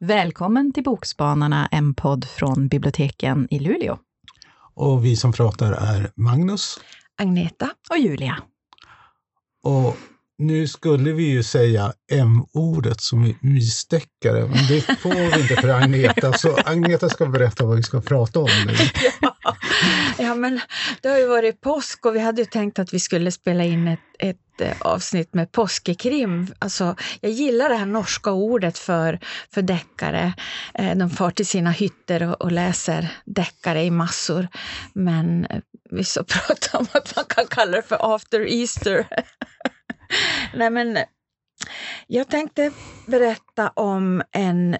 Välkommen till Bokspanarna, en podd från biblioteken i Luleå. Och vi som pratar är Magnus. Agneta. Och Julia. Och nu skulle vi ju säga M-ordet som mysdeckare, men det får vi inte för Agneta. Så Agneta ska berätta vad vi ska prata om nu. Ja, ja men det har ju varit påsk och vi hade tänkt att vi skulle spela in ett, ett eh, avsnitt med påskekrim. Alltså, jag gillar det här norska ordet för, för deckare. Eh, de far till sina hytter och, och läser deckare i massor. Men eh, vi så pratar om att man kan kalla det för after Easter. Nej, men jag tänkte berätta om en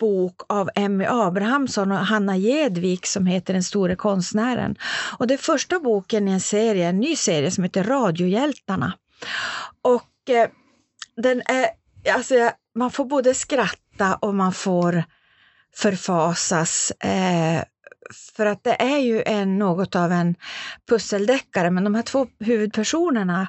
bok av Emmy Abrahamsson och Hanna Gedvik som heter Den store konstnären. Och det är första boken i en serie, en ny serie som heter Radiohjältarna. Och eh, den är, alltså man får både skratta och man får förfasas. Eh, för att det är ju en, något av en pusseldeckare, men de här två huvudpersonerna,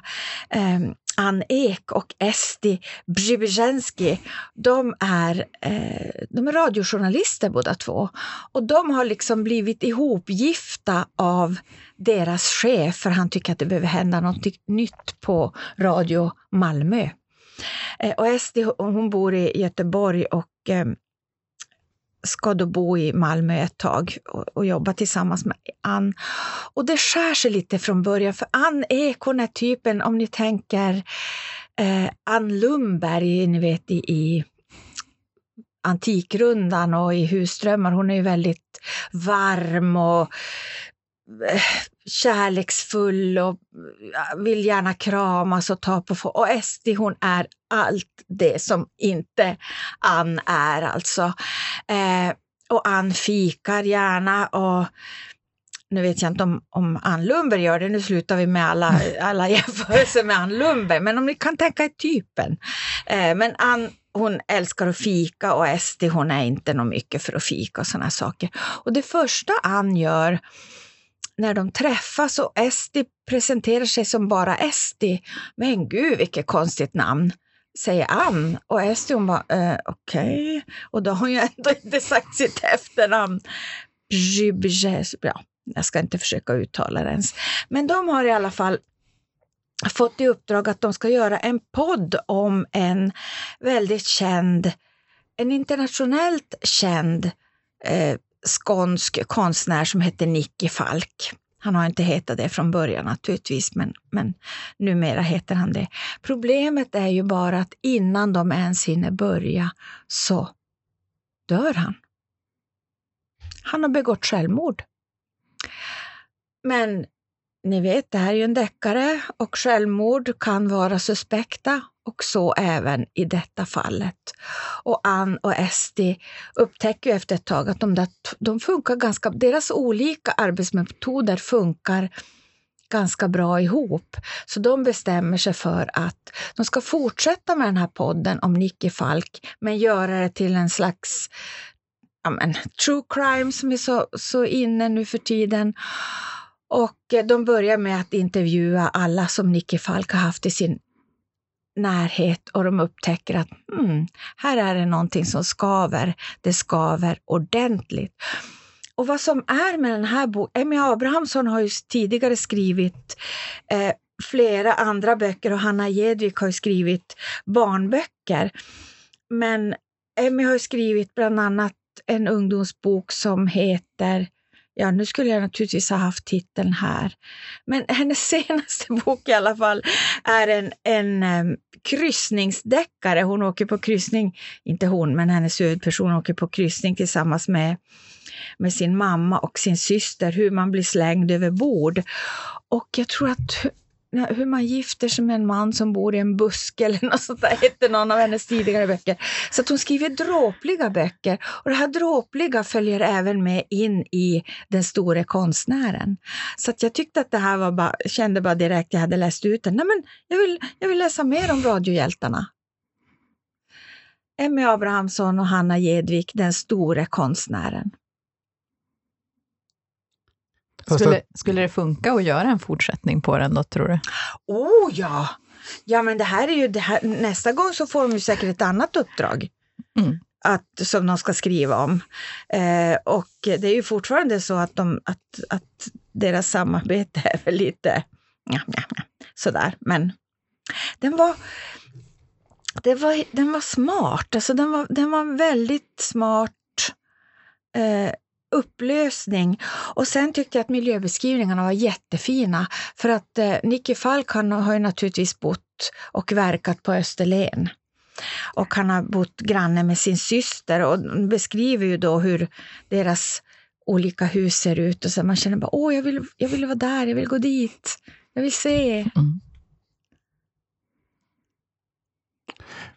eh, Ann Ek och Esti Brzezinski, de är, eh, de är radiojournalister båda två. Och de har liksom blivit ihopgifta av deras chef, för han tycker att det behöver hända något nytt på Radio Malmö. Eh, och Esti hon bor i Göteborg och eh, ska då bo i Malmö ett tag och, och, jobba tillsammans med Ann. Och det skär sig lite från början, för Ann Ekon är typen, om ni tänker eh, Ann Lundberg, ni vet i, i Antikrundan och i Husdrömmar, hon är ju väldigt varm och eh, kärleksfull och vill gärna kramas och ta på Och Esti hon är allt det som inte Ann är alltså. Eh, och Ann fikar gärna och nu vet jag inte om, om Ann Lundberg gör det, nu slutar vi med alla, alla jämförelser med Ann Lundberg, men om ni kan tänka er typen. Eh, men Ann hon älskar att fika och Esti hon är inte något mycket för att fika och sådana saker. Och det första Ann gör när de träffas och Esti presenterar sig som bara Esti. Men gud vilket konstigt namn, säger Ann. Och Esti hon bara, eh, okej. Okay. Och då har hon ju ändå inte sagt sitt efternamn. Ja, jag ska inte försöka uttala det ens. Men de har i alla fall fått i uppdrag att de ska göra en podd om en väldigt känd, en internationellt känd eh, skånsk konstnär som hette Nicky Falk. Han har inte hetat det från början naturligtvis, men, men numera heter han det. Problemet är ju bara att innan de ens hinner börja så dör han. Han har begått självmord. Men ni vet, det här är ju en deckare och självmord kan vara suspekta och så även i detta fallet. Och Ann och Esti upptäcker ju efter ett tag att de, där, de funkar ganska, deras olika arbetsmetoder funkar ganska bra ihop. Så de bestämmer sig för att de ska fortsätta med den här podden om Nicky Falk, men göra det till en slags ja, men, true crime som är så, så inne nu för tiden. Och de börjar med att intervjua alla som Nicky Falk har haft i sin närhet och de upptäcker att hmm, här är det någonting som skaver. Det skaver ordentligt. Och vad som är med den här boken, Emmy Abrahamsson har ju tidigare skrivit eh, flera andra böcker och Hanna Jedvik har skrivit barnböcker. Men Emmy har skrivit bland annat en ungdomsbok som heter Ja, nu skulle jag naturligtvis ha haft titeln här. Men hennes senaste bok i alla fall är en, en um, kryssningsdeckare. Hon åker på kryssning, inte hon, men hennes huvudperson åker på kryssning tillsammans med, med sin mamma och sin syster, hur man blir slängd över bord. Och jag tror att hur man gifter sig med en man som bor i en buske eller något sånt där, hette någon av hennes tidigare böcker. Så att hon skriver dråpliga böcker och det här dråpliga följer även med in i den store konstnären. Så att jag tyckte att det här var bara, kände bara direkt, jag hade läst ut den, nej men jag vill, jag vill läsa mer om radiohjältarna. Emmy Abrahamsson och Hanna Gedvik, den store konstnären. Skulle, skulle det funka att göra en fortsättning på den då, tror du? Oh ja! Ja, men det här är ju här, nästa gång så får de ju säkert ett annat uppdrag Mm. att, som de ska skriva om. Eh, och det är ju fortfarande så att, de, att, att deras samarbete är väl lite ja, ja, ja, sådär. Men den var, det var, den var smart, alltså den var, den var väldigt smart eh, upplösning. Och sen tyckte jag att miljöbeskrivningarna var jättefina. För att eh, Nicky Falk han har ju naturligtvis bott och verkat på Österlen. Och han har bott granne med sin syster och beskriver ju då hur deras olika hus ser ut. Och så man känner bara, åh, jag vill, jag vill vara där, jag vill gå dit, jag vill se. Mm.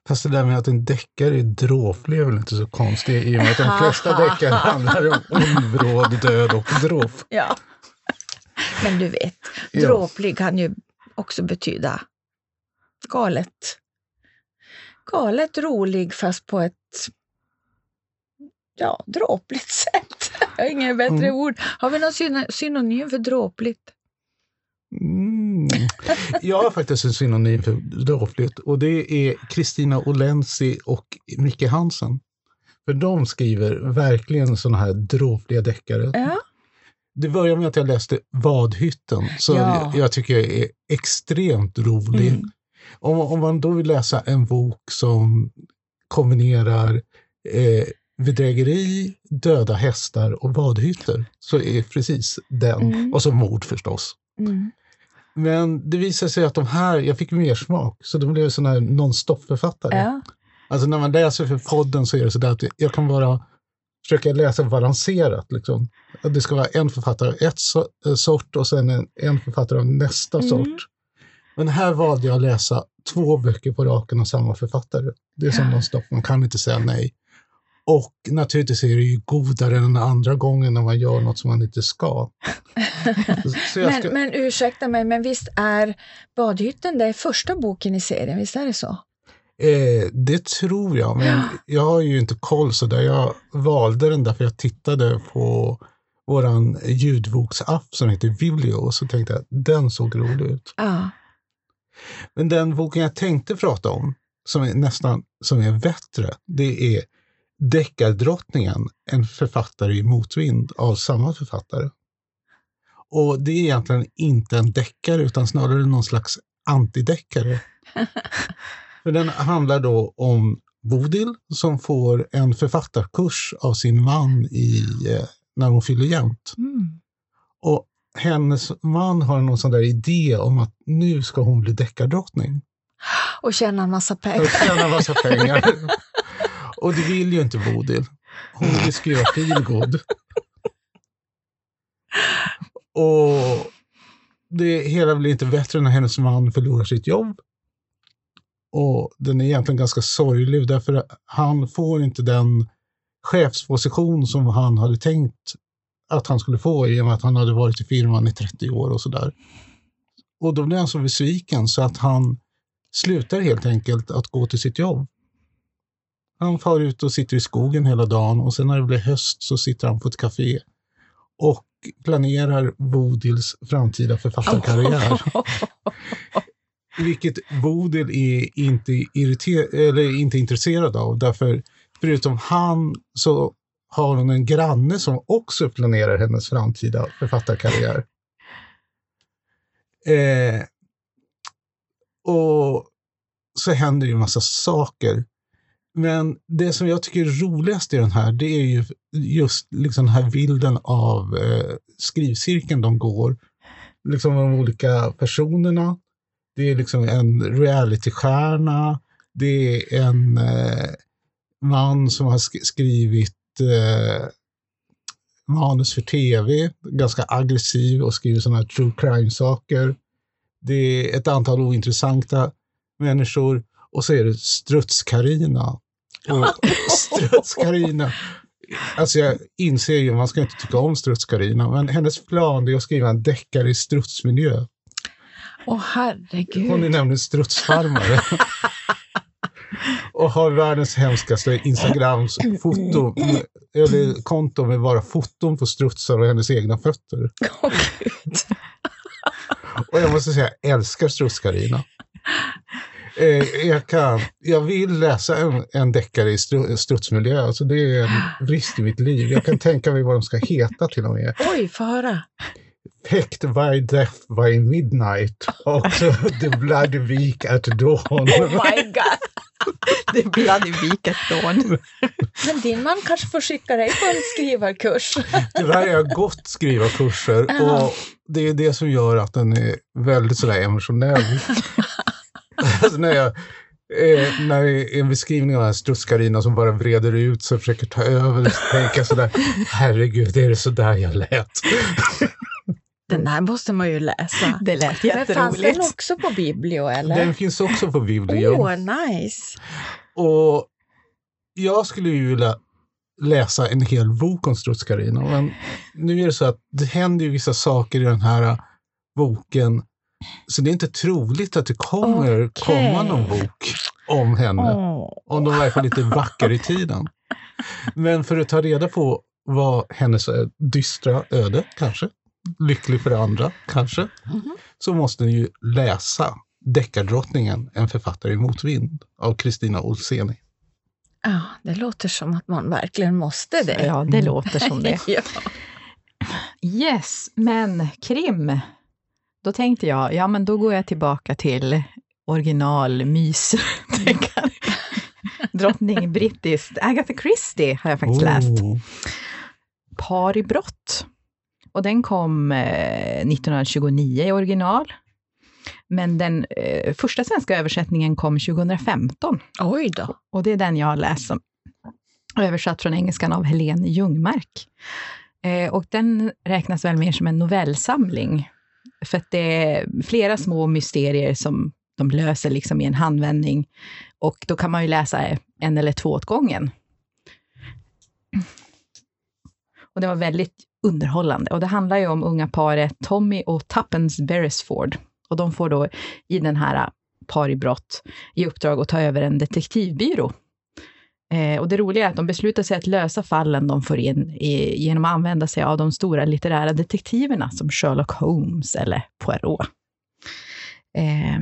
Fast det där med att en deckare är dråplig är väl inte så konstigt i och med att de flesta deckare handlar om ondbråd, död och dråp. Ja. Men du vet, dråplig kan ju också betyda galet. Galet rolig fast på ett ja, dråpligt sätt. Jag har inget bättre Mm. ord. Har vi någon syn- synonym för dråpligt? Mm. Jag har faktiskt en synonym för dråpligt och det är Kristina Olensi och Micke Hansen. För de skriver verkligen sådana här dråpliga deckare. Ja. Det börjar med att jag läste Vadhytten, så Ja. jag tycker jag är extremt rolig. Mm. Om, om man då vill läsa en bok som kombinerar eh, bedrägeri, döda hästar och vadhytter så är precis den. Mm. Och så mord förstås. Mm. Men det visade sig att de här, jag fick mer smak, så de blev sådana här non-stop-författare. Ja. Alltså när man läser för podden så är det sådär att jag kan bara försöka läsa balanserat. Liksom. Det ska vara en författare av ett so- eh, sort och sen en, en författare av nästa Mm. sort. Men här valde jag att läsa två böcker på raken av samma författare. Det är som Ja. non-stop, man kan inte säga nej. Och naturligtvis är det ju godare än andra gången när man gör något som man inte ska. Ska Men, men ursäkta mig, men visst är Badhytten det första boken i serien? Visst är det så? Eh, det tror jag, men jag har ju inte koll så där. Jag valde den därför jag tittade på våran ljudboksapp som heter Biblio och så tänkte jag den såg rolig ut. Ja. Men den boken jag tänkte prata om, som är nästan som är bättre, det är Deckardrottningen, en författare i motvind av samma författare. Och det är egentligen inte en deckare utan snarare någon slags antideckare. För den handlar då om Bodil som får en författarkurs av sin man i, eh, när hon fyller jämnt. Mm. Och hennes man har någon sån där idé om att nu ska hon bli deckardrottning. Och tjäna en massa Och pengar. tjäna en massa pengar. Och det vill ju inte Bodil. Hon vill skriva feelgood. Och det hela blir inte bättre när hennes man förlorar sitt jobb. Och den är egentligen ganska sorglig därför att han får inte den chefsposition som han hade tänkt att han skulle få i och med att han hade varit i firman i 30 år och sådär. Och då blir han så besviken så att han slutar helt enkelt att gå till sitt jobb. Han far ut och sitter i skogen hela dagen och sen när det blir höst så sitter han på ett café och planerar Bodils framtida författarkarriär. Vilket Bodil är inte, irriter- eller inte intresserad av. Därför förutom han så har hon en granne som också planerar hennes framtida författarkarriär. Eh, och så händer ju en massa saker. Men det som jag tycker är roligast i den här, det är ju just liksom den här bilden av eh, skrivcirkeln de går. Liksom de olika personerna. Det är liksom en realitystjärna. Det är en eh, man som har skrivit eh, manus för tv, ganska aggressiv och skriver sådana här true crime-saker. Det är ett antal ointressanta människor och så är det Struts-Carina. Och Struts-Carina, alltså jag inser ju, man ska inte tycka om Struts-Carina, men hennes plan är att skriva en deckare i strutsmiljö. Åh herregud. Hon är nämligen strutsfarmare. och har världens hemskaste Instagrams foto, eller konto med bara foton på strutsar och hennes egna fötter. Gud. Och jag måste säga, jag älskar struts-Carina. Eh, jag, kan, jag vill läsa en, en deckare i stru- strutsmiljö, alltså det är en brist i mitt liv. Jag kan tänka mig vad de ska heta till och med. Oj, få höra. Pecked by death by midnight och The Bloody Week at dawn. Oh my god. Det bloody week at dawn. Men din man kanske får skicka dig på en skrivarkurs. Tyvärr har jag gått skrivarkurser och det är det som gör att den är väldigt sådär emotionell. Alltså när jag Eh, när en beskrivning av den här strutskarina som bara breder ut sig och försöker ta över, så tänker jag sådär, herregud, är det sådär jag lät? Den här måste man ju läsa. Det lät Men fanns den jätteroligt. också på Biblio eller? Den finns också på Biblio. Åh, oh, nice. Och jag skulle ju vilja läsa en hel bok om strutskarina, men nu är det så att det händer ju vissa saker i den här boken, så det är inte troligt att det kommer Okej. komma någon bok om henne. Åh. Om de verkar lite vackra i tiden. Men för att ta reda på vad hennes eh, dystra öde, kanske, lycklig för det andra, kanske, Mhm. så måste ni ju läsa Deckardrottningen, en författare i motvind av Kristina Olseni. Ja, det låter som att man verkligen måste det. Ja, det låter som det. ja. Yes, men krim. Då tänkte jag, ja men då går jag tillbaka till original mys. Drottning brittiskt. Agatha Christie har jag faktiskt läst. Oh. Par i brott. Och den kom eh, 1929 i original. Men den eh, första svenska översättningen kom 2015. Oj då. Och det är den jag har läst som översatt från engelskan av Helene Ljungmark. Eh, och den räknas väl mer som en novellsamling. För att det är flera små mysterier som de löser liksom i en handvändning. Och då kan man ju läsa en eller två åt gången. Och det var väldigt underhållande. Och det handlar ju om unga paret Tommy och Tuppence Beresford. Och de får då i den här par i brott i uppdrag att ta över en detektivbyrå. Eh, och det roliga är att de beslutar sig att lösa fallen de får in i, genom att använda sig av de stora litterära detektiverna som Sherlock Holmes eller Poirot. Eh,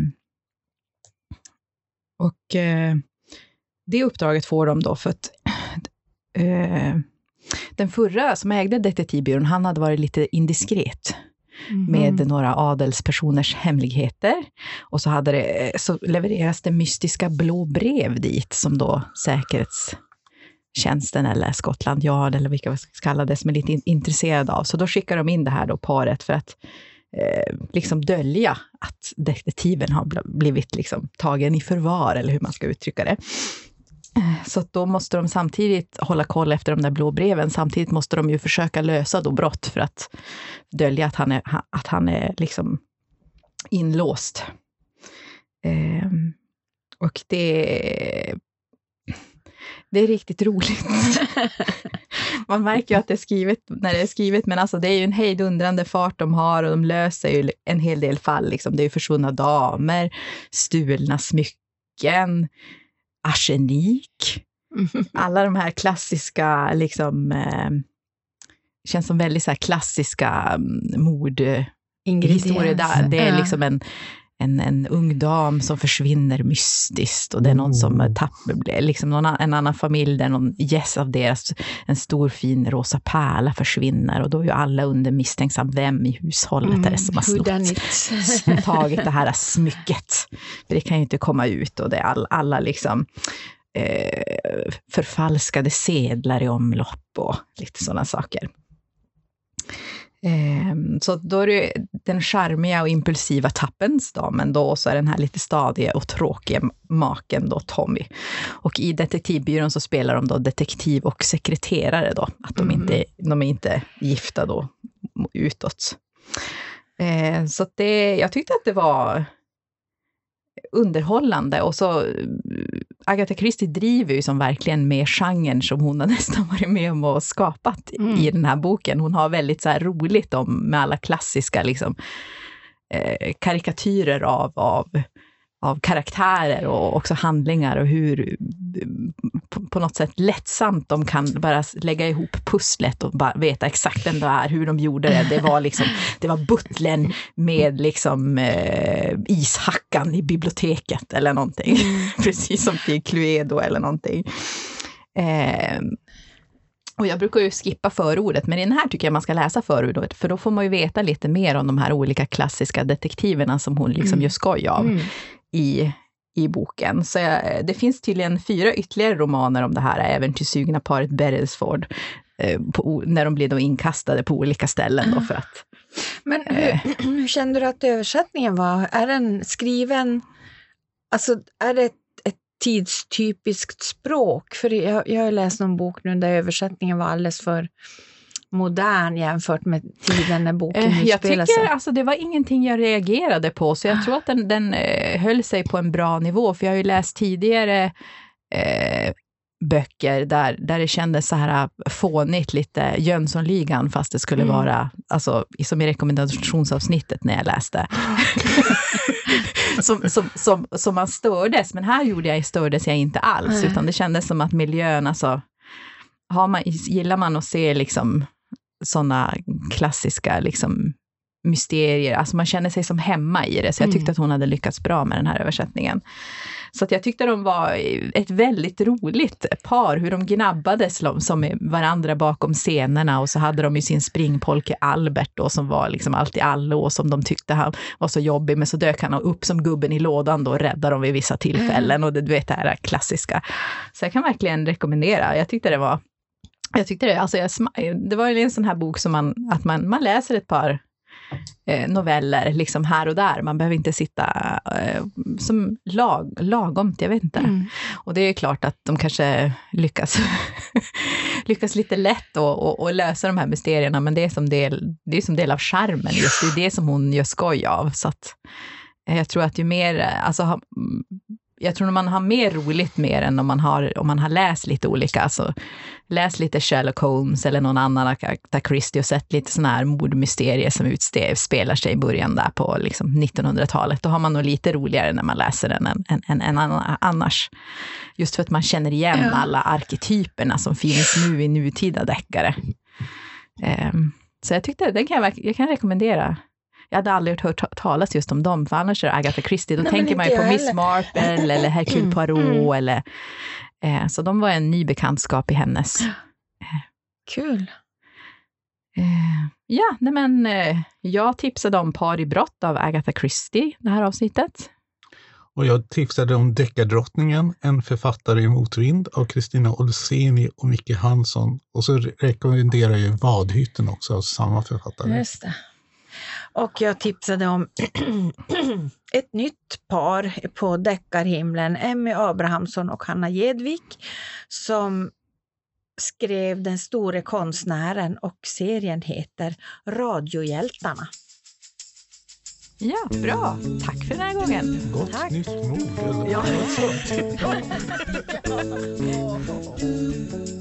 och eh, det uppdraget får de då för att eh, den förra som ägde detektivbyrån, han hade varit lite indiskret Mm-hmm. med några adelspersoners hemligheter. Och så, hade det, så levereras det mystiska blå brev dit, som då säkerhetstjänsten eller Skottland Yard, eller vilka vi ska kalla det, som är lite in, intresserade av. Så då skickar de in det här då paret för att eh, liksom dölja att detektiven har blivit liksom tagen i förvar, eller hur man ska uttrycka det. Så då måste de samtidigt hålla koll efter de där blå breven. Samtidigt måste de ju försöka lösa då brott för att dölja att han är, att han är liksom inlåst. Eh, och det, det är riktigt roligt. Man märker ju att det är skrivet när det är skrivet, men alltså det är ju en hejdundrande fart de har och de löser ju en hel del fall. Liksom. Det är ju försvunna damer, stulna smycken, arsenik. Alla de här klassiska, liksom, eh, känns som väldigt så klassiska mm. Där. Det är Ja. liksom en, en, en ung dam som försvinner mystiskt och det är någon som Oh. tappar, liksom någon, en annan familj där någon gäst av deras, en stor fin rosa pärla försvinner och då är ju alla under misstänksam vem i hushållet är det som har who snott tagit det här smycket. För det kan ju inte komma ut och det är all, alla liksom eh, förfalskade sedlar i omlopp och lite sådana saker. Eh, så då är det den charmiga och impulsiva tappens då, men då så är den här lite stadiga och tråkiga maken då, Tommy. Och i detektivbyrån så spelar de då detektiv och sekreterare då, att de, Mhm. inte, de är inte gifta då utåt. Eh, så det, jag tyckte att det var underhållande och så eh, Agatha Christie driver ju som verkligen med genren som hon har nästan varit med om och skapat Mm. i den här boken. Hon har väldigt så roligt om med alla klassiska liksom, eh, karikatyrer av, av, av karaktärer och också handlingar och hur på, något sätt lättsamt de kan bara lägga ihop pusslet och bara veta exakt vem det är, hur de gjorde det. Det var liksom, det var butlern med liksom eh, ishackan i biblioteket eller någonting. Mm. Precis som till Cluedo eller någonting. Eh, och jag brukar ju skippa förordet, men i den här tycker jag man ska läsa förordet, för då får man ju veta lite mer om de här olika klassiska detektiverna som hon liksom mm. gör skoj av mm. I, i boken. Så jag, det finns tydligen fyra ytterligare romaner om det här äventyrssugna paret Beresford, eh, på, när de blir då inkastade på olika ställen då för att... Men hur, eh, hur kände du att översättningen var? Är den skriven, alltså är det tidstypiskt språk. För jag, jag har läst någon bok nu där översättningen var alldeles för modern jämfört med tiden när boken eh, Jag tycker sig. alltså det var ingenting jag reagerade på, så jag tror att den, den eh, höll sig på en bra nivå, för jag har ju läst tidigare eh, böcker där, där det kändes så här fånigt, lite Jönssonligan, fast det skulle mm. vara, alltså som i rekommendationsavsnittet när jag läste. som, som, som, som man stördes, men här gjorde jag, stördes jag inte alls, mm. utan det kändes som att miljön, alltså, har man, gillar man att se liksom sådana klassiska liksom, mysterier, alltså man känner sig som hemma i det, så jag tyckte mm. att hon hade lyckats bra med den här översättningen. Så att jag tyckte de var ett väldigt roligt par, hur de gnabbades som varandra bakom scenerna. Och så hade de ju sin springpolke Albert då som var liksom allt i allo och som de tyckte han var så jobbig, men så dök han upp som gubben i lådan då och räddade dem vid vissa tillfällen. Och det, du vet det här klassiska. Så jag kan verkligen rekommendera, jag tyckte det var jag tyckte det, alltså jag, det var ju en sån här bok som man, att man, man läser ett par eh, noveller liksom här och där. Man behöver inte sitta eh, som lag, lagomt, jag vet inte. Mm. Och det är klart att de kanske lyckas, lyckas lite lätt att lösa de här mysterierna, men det är som del, det är som del av charmen, just det är det som hon gör skoj av. Så att, eh, jag tror att ju mer, alltså jag tror att man har mer roligt mer än om man har, om man har läst lite olika, alltså läst lite Sherlock Holmes eller någon annan Agatha Christie och sett lite sådana här mordmysterier som utspelar sig i början där på liksom 1900-talet. Då har man nog lite roligare när man läser den än, än, än, än annars. Just för att man känner igen ja. alla arketyperna som finns nu i nutida deckare. Um, så jag tyckte, den kan jag, jag kan rekommendera. Jag hade aldrig hört talas just om dem, för annars är det Agatha Christie, då Nej, tänker man ju på Miss Marple eller Hercule mm, Poirot mm. eller... Eh, så de var en ny bekantskap i hennes. Eh, Kul. Eh, ja, nej men eh, jag tipsade om Par i brott av Agatha Christie, det här avsnittet. Och jag tipsade om Deckardrottningen, en författare i motvind av Kristina Olseni och Micke Hansson. Och så rekommenderar jag Vadhytten också av samma författare. Just det. Och jag tipsade om ett nytt par på deckarhimlen, Emmy Abrahamsson och Hanna Gedvik, som skrev Den store konstnären och serien heter Radiohjältarna. Ja, bra. Tack för den här gången. Gott Tack. nytt mod. Ja.